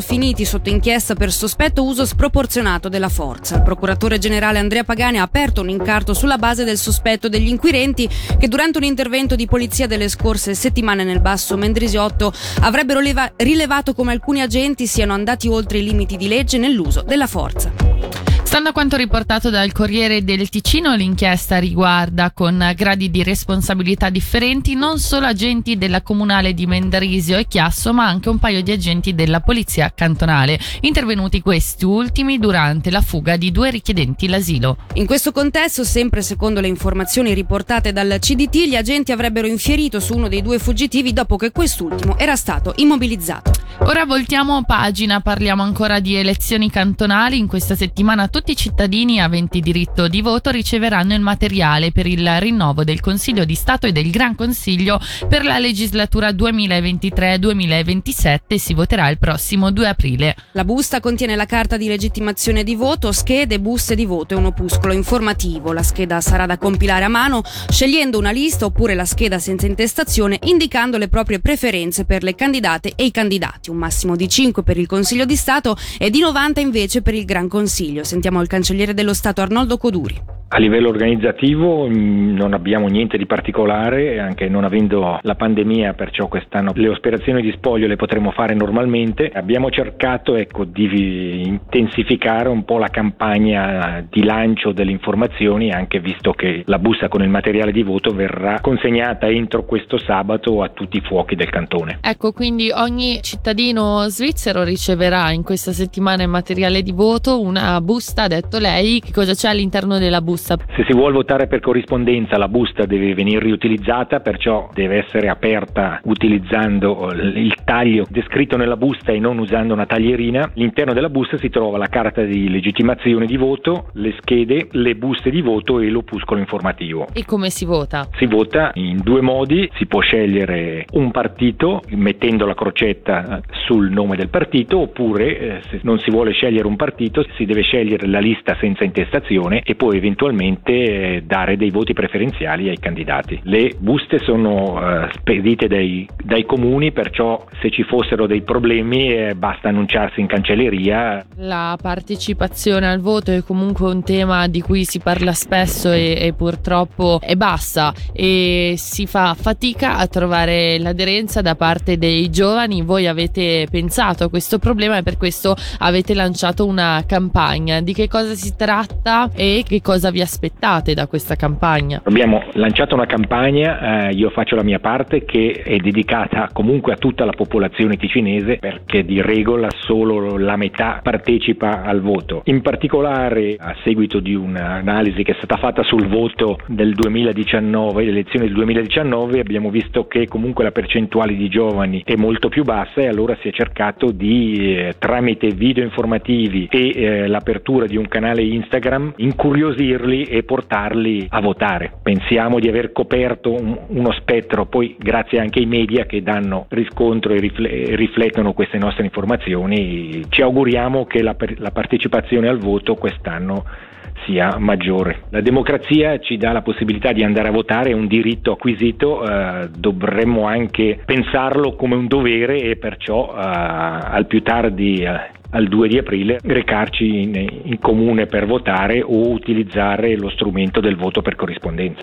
finiti sotto inchiesta per sospetto uso sproporzionato della forza. Il procuratore generale Andrea Pagani ha aperto un incarto sulla base del sospetto degli inquirenti che durante un intervento di polizia delle scorse settimane nel basso Mendrisiotto avrebbero rilevato come alcuni agenti siano andati oltre i limiti di legge nell'uso della forza. Stando a quanto riportato dal Corriere del Ticino, l'inchiesta riguarda con gradi di responsabilità differenti non solo agenti della comunale di Mendrisio e Chiasso, ma anche un paio di agenti della polizia cantonale, intervenuti questi ultimi durante la fuga di due richiedenti l'asilo. In questo contesto, sempre secondo le informazioni riportate dal CDT, gli agenti avrebbero infierito su uno dei due fuggitivi dopo che quest'ultimo era stato immobilizzato. Ora voltiamo pagina, parliamo ancora di elezioni cantonali. In questa settimana tutti i cittadini aventi diritto di voto riceveranno il materiale per il rinnovo del Consiglio di Stato e del Gran Consiglio per la legislatura 2023-2027 e si voterà il prossimo 2 aprile. La busta contiene la carta di legittimazione di voto, schede, buste di voto e un opuscolo informativo. La scheda sarà da compilare a mano scegliendo una lista oppure la scheda senza intestazione indicando le proprie preferenze per le candidate e i candidati un massimo di 5 per il Consiglio di Stato e di 90 invece per il Gran Consiglio. Sentiamo il cancelliere dello Stato Arnoldo Coduri. A livello organizzativo mm, non abbiamo niente di particolare, anche non avendo la pandemia, perciò quest'anno le operazioni di spoglio le potremo fare normalmente. Abbiamo cercato ecco, di intensificare un po' la campagna di lancio delle informazioni, anche visto che la busta con il materiale di voto verrà consegnata entro questo sabato a tutti i fuochi del cantone. Ecco, quindi ogni cittadino svizzero riceverà in questa settimana il materiale di voto, una busta, ha detto lei, che cosa c'è all'interno della busta? busta. Se si vuole votare per corrispondenza la busta deve venire riutilizzata, perciò deve essere aperta utilizzando il taglio descritto nella busta e non usando una taglierina. All'interno della busta si trova la carta di legittimazione di voto, le schede, le buste di voto e l'opuscolo informativo. E come si vota? Si vota in due modi, si può scegliere un partito mettendo la crocetta sul nome del partito oppure eh, se non si vuole scegliere un partito si deve scegliere la lista senza intestazione e poi eventualmente eh, dare dei voti preferenziali ai candidati. Le buste sono eh, spedite dai, dai, comuni, perciò se ci fossero dei problemi eh, basta annunciarsi in cancelleria. La partecipazione al voto è comunque un tema di cui si parla spesso e, e purtroppo è bassa e si fa fatica a trovare l'aderenza da parte dei giovani. Voi avete pensato a questo problema e per questo avete lanciato una campagna. Di che cosa si tratta e che cosa vi aspettate da questa campagna? Abbiamo lanciato una campagna, eh, io faccio la mia parte, che è dedicata comunque a tutta la popolazione ticinese perché di regola solo la metà partecipa al voto. In particolare a seguito di un'analisi che è stata fatta sul voto del 2019, le elezioni del 2019, abbiamo visto che comunque la percentuale di giovani è molto più bassa e allora si è cercato di, eh, tramite video informativi e eh, l'apertura di un canale Instagram, incuriosirli e portarli a votare. Pensiamo di aver coperto un, uno spettro, poi grazie anche ai media che danno riscontro e riflettono queste nostre informazioni, ci auguriamo che la, la partecipazione al voto quest'anno sia maggiore. La democrazia ci dà la possibilità di andare a votare, è un diritto acquisito, eh, dovremmo anche pensarlo come un dovere e perciò eh, al più tardi eh, al 2 di aprile recarci in, in, comune per votare o utilizzare lo strumento del voto per corrispondenza.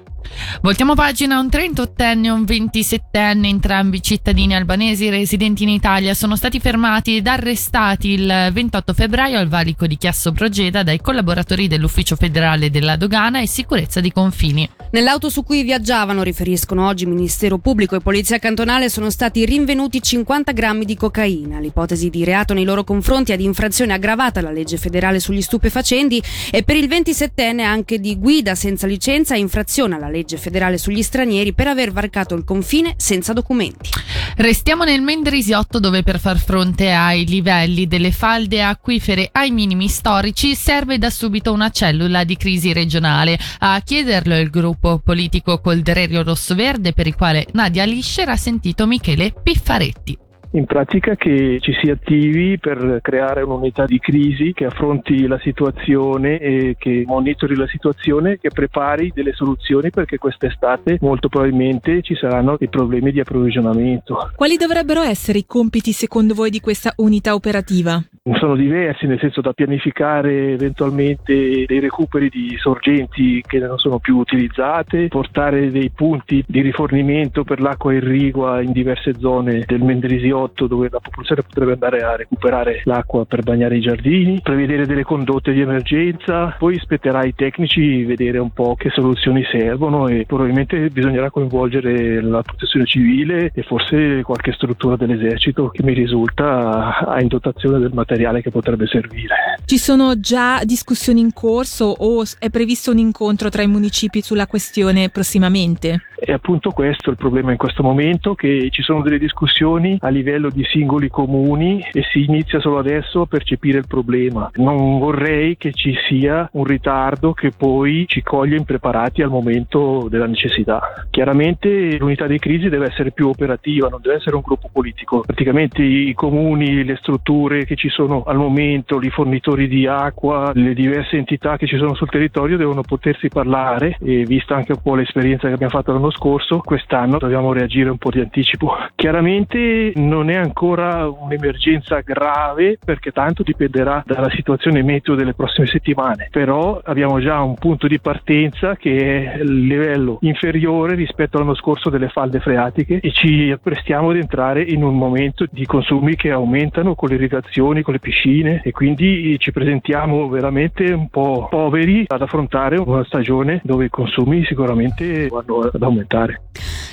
Voltiamo pagina, un 38enne e un 27enne, entrambi cittadini albanesi residenti in Italia, sono stati fermati ed arrestati il 28 febbraio al valico di Chiasso Progeda dai collaboratori dell'Ufficio federale della dogana e sicurezza dei confini. Nell'auto su cui viaggiavano, riferiscono oggi Ministero Pubblico e Polizia Cantonale, sono stati rinvenuti 50 grammi di cocaina. L'ipotesi di reato nei loro confronti di infrazione aggravata alla legge federale sugli stupefacenti e per il 27enne anche di guida senza licenza e infrazione alla legge federale sugli stranieri per aver varcato il confine senza documenti. Restiamo nel Mendrisiotto dove per far fronte ai livelli delle falde acquifere ai minimi storici serve da subito una cellula di crisi regionale. A chiederlo il gruppo gruppo politico Coldererio Rossoverde per il quale Nadia Liscer ha sentito Michele Piffaretti. In pratica che ci si attivi per creare un'unità di crisi che affronti la situazione e che monitori la situazione, che prepari delle soluzioni perché quest'estate molto probabilmente ci saranno dei problemi di approvvigionamento. Quali dovrebbero essere i compiti secondo voi di questa unità operativa? Sono diversi, nel senso da pianificare eventualmente dei recuperi di sorgenti che non sono più utilizzate, portare dei punti di rifornimento per l'acqua irrigua in diverse zone del Mendrisiotto dove la popolazione potrebbe andare a recuperare l'acqua per bagnare i giardini, prevedere delle condotte di emergenza, poi spetterà ai tecnici vedere un po' che soluzioni servono e probabilmente bisognerà coinvolgere la protezione civile e forse qualche struttura dell'esercito che mi risulta ha in dotazione del materiale materiale che potrebbe servire. Ci sono già discussioni in corso o è previsto un incontro tra i municipi sulla questione prossimamente? È appunto questo il problema in questo momento, che ci sono delle discussioni a livello di singoli comuni e si inizia solo adesso a percepire il problema. Non vorrei che ci sia un ritardo che poi ci coglie impreparati al momento della necessità. Chiaramente l'unità di crisi deve essere più operativa, non deve essere un gruppo politico. Praticamente i comuni, le strutture che ci sono al momento, i fornitori di acqua, le diverse entità che ci sono sul territorio devono potersi parlare e vista anche un po' l'esperienza che abbiamo fatto l'anno scorso, quest'anno dobbiamo reagire un po' di anticipo. Chiaramente non è ancora un'emergenza grave perché tanto dipenderà dalla situazione meteo delle prossime settimane, però abbiamo già un punto di partenza che è il livello inferiore rispetto all'anno scorso delle falde freatiche e ci apprestiamo ad entrare in un momento di consumi che aumentano con le irrigazioni, con le piscine e quindi ci presentiamo veramente un po' poveri ad affrontare una stagione dove i consumi sicuramente vanno ad aumentare.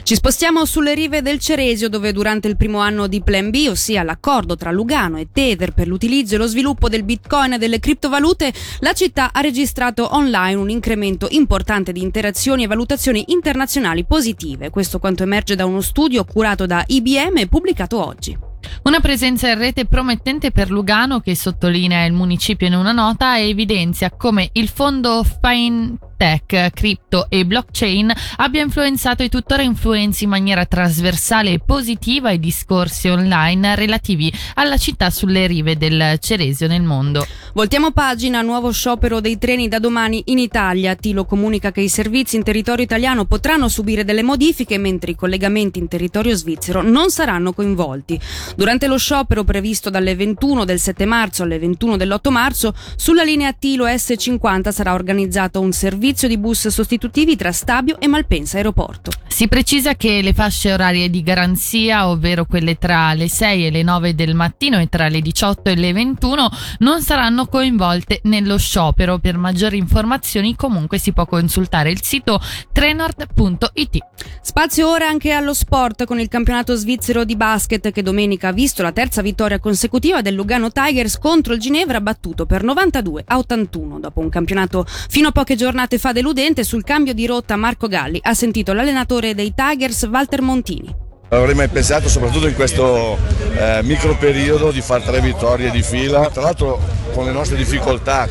Ci spostiamo sulle rive del Ceresio dove durante il primo anno di Plan B, ossia l'accordo tra Lugano e Tether per l'utilizzo e lo sviluppo del bitcoin e delle criptovalute, la città ha registrato online un incremento importante di interazioni e valutazioni internazionali positive. Questo quanto emerge da uno studio curato da IBM e pubblicato oggi. Una presenza in rete promettente per Lugano che sottolinea il municipio in una nota evidenzia come il fondo Fine tech, cripto e blockchain abbia influenzato e tuttora influenzi in maniera trasversale e positiva i discorsi online relativi alla città sulle rive del Ceresio nel mondo. Voltiamo pagina, nuovo sciopero dei treni da domani in Italia. Tilo comunica che i servizi in territorio italiano potranno subire delle modifiche mentre i collegamenti in territorio svizzero non saranno coinvolti. Durante lo sciopero previsto dalle 21 del 7 marzo alle 21 dell'8 marzo, sulla linea Tilo S50 sarà organizzato un servizio servizio di bus sostitutivi tra Stabio e Malpensa Aeroporto. Si precisa che le fasce orarie di garanzia, ovvero quelle tra le 6 e le 9 del mattino e tra le 18 e le 21, non saranno coinvolte nello sciopero. Per maggiori informazioni comunque si può consultare il sito trenord.it. Spazio ora anche allo sport con il campionato svizzero di basket che domenica ha visto la terza vittoria consecutiva del Lugano Tigers contro il Ginevra battuto per 92 a 81. Dopo un campionato fino a poche giornate fa deludente sul cambio di rotta Marco Galli ha sentito l'allenatore dei Tigers Walter Montini. Non avrei mai pensato, soprattutto in questo eh, micro periodo, di fare tre vittorie di fila. Tra l'altro con le nostre difficoltà,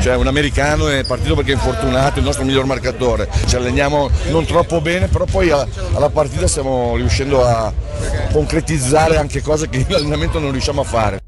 cioè un americano è partito perché è infortunato, il nostro miglior marcatore. Ci alleniamo non troppo bene, però poi alla partita stiamo riuscendo a concretizzare anche cose che in allenamento non riusciamo a fare.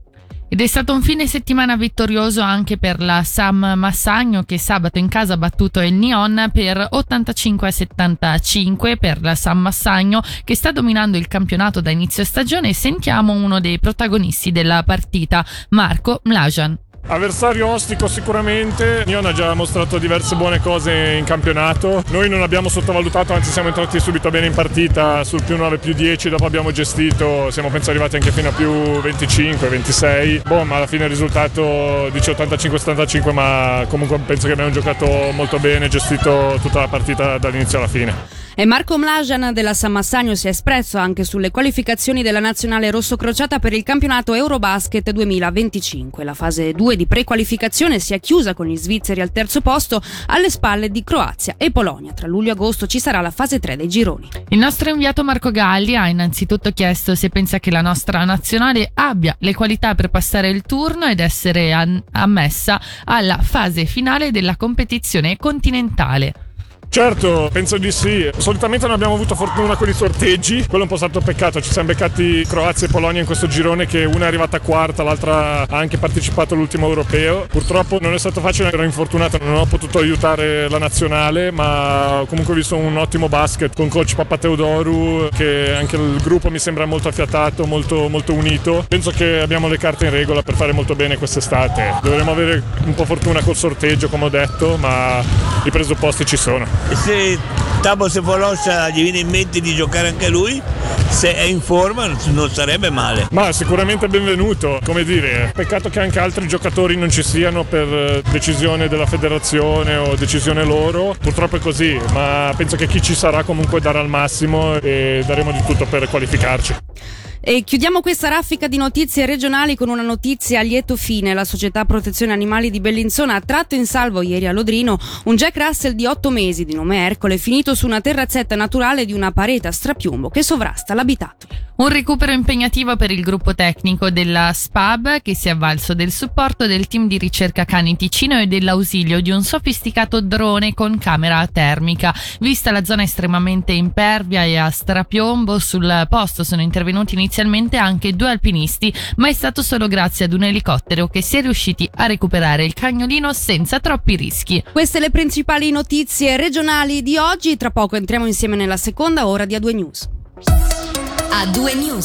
Ed è stato un fine settimana vittorioso anche per la Sam Massagno che sabato in casa ha battuto il Nyon per 85 a 75 per la Sam Massagno che sta dominando il campionato da inizio stagione. Sentiamo uno dei protagonisti della partita, Marco Mlajan. Avversario ostico sicuramente, Nion ha già mostrato diverse buone cose in campionato, noi non abbiamo sottovalutato, anzi siamo entrati subito bene in partita. Sul più 9 più 10, dopo abbiamo gestito, siamo penso arrivati anche fino a più 25, 26, boh ma alla fine il risultato dice 85-75 ma comunque penso che abbiamo giocato molto bene, gestito tutta la partita dall'inizio alla fine. E Marco Mlajan della San Massagno si è espresso anche sulle qualificazioni della nazionale rossocrociata per il campionato Eurobasket 2025. La fase 2 di prequalificazione si è chiusa con gli svizzeri al terzo posto alle spalle di Croazia e Polonia. Tra luglio e agosto ci sarà la fase 3 dei gironi. Il nostro inviato Marco Galli ha innanzitutto chiesto se pensa che la nostra nazionale abbia le qualità per passare il turno ed essere ammessa alla fase finale della competizione continentale. Certo, penso di sì. Solitamente non abbiamo avuto fortuna con i sorteggi, quello è un po' stato peccato. Ci siamo beccati Croazia e Polonia in questo girone che una è arrivata quarta, l'altra ha anche partecipato all'ultimo europeo. Purtroppo non è stato facile, ero infortunato, non ho potuto aiutare la nazionale, ma comunque ho visto un ottimo basket con coach Papateodoru, che anche il gruppo mi sembra molto affiatato, molto, molto unito. Penso che abbiamo le carte in regola per fare molto bene quest'estate. Dovremo avere un po' fortuna col sorteggio, come ho detto, ma i presupposti ci sono. Se Tabo Sefoloscia gli viene in mente di giocare anche lui, se è in forma non sarebbe male. Ma sicuramente benvenuto, come dire, peccato che anche altri giocatori non ci siano per eh, decisione della federazione o decisione loro, purtroppo è così, ma penso che chi ci sarà comunque darà il massimo e daremo di tutto per qualificarci. E chiudiamo questa raffica di notizie regionali con una notizia a lieto fine. La società protezione animali di Bellinzona ha tratto in salvo ieri a Lodrino un Jack Russell di 8 mesi di nome Ercole finito su una terrazzetta naturale di una parete a strapiombo che sovrasta l'abitato. Un recupero impegnativo per il gruppo tecnico della SPAB che si è avvalso del supporto del team di ricerca Cani Ticino e dell'ausilio di un sofisticato drone con camera termica. Vista la zona estremamente impervia e a strapiombo, sul posto sono intervenuti inizialmente anche due alpinisti, ma è stato solo grazie ad un elicottero che si è riusciti a recuperare il cagnolino senza troppi rischi. Queste le principali notizie regionali di oggi. Tra poco entriamo insieme nella seconda ora di A2 News. A2 News.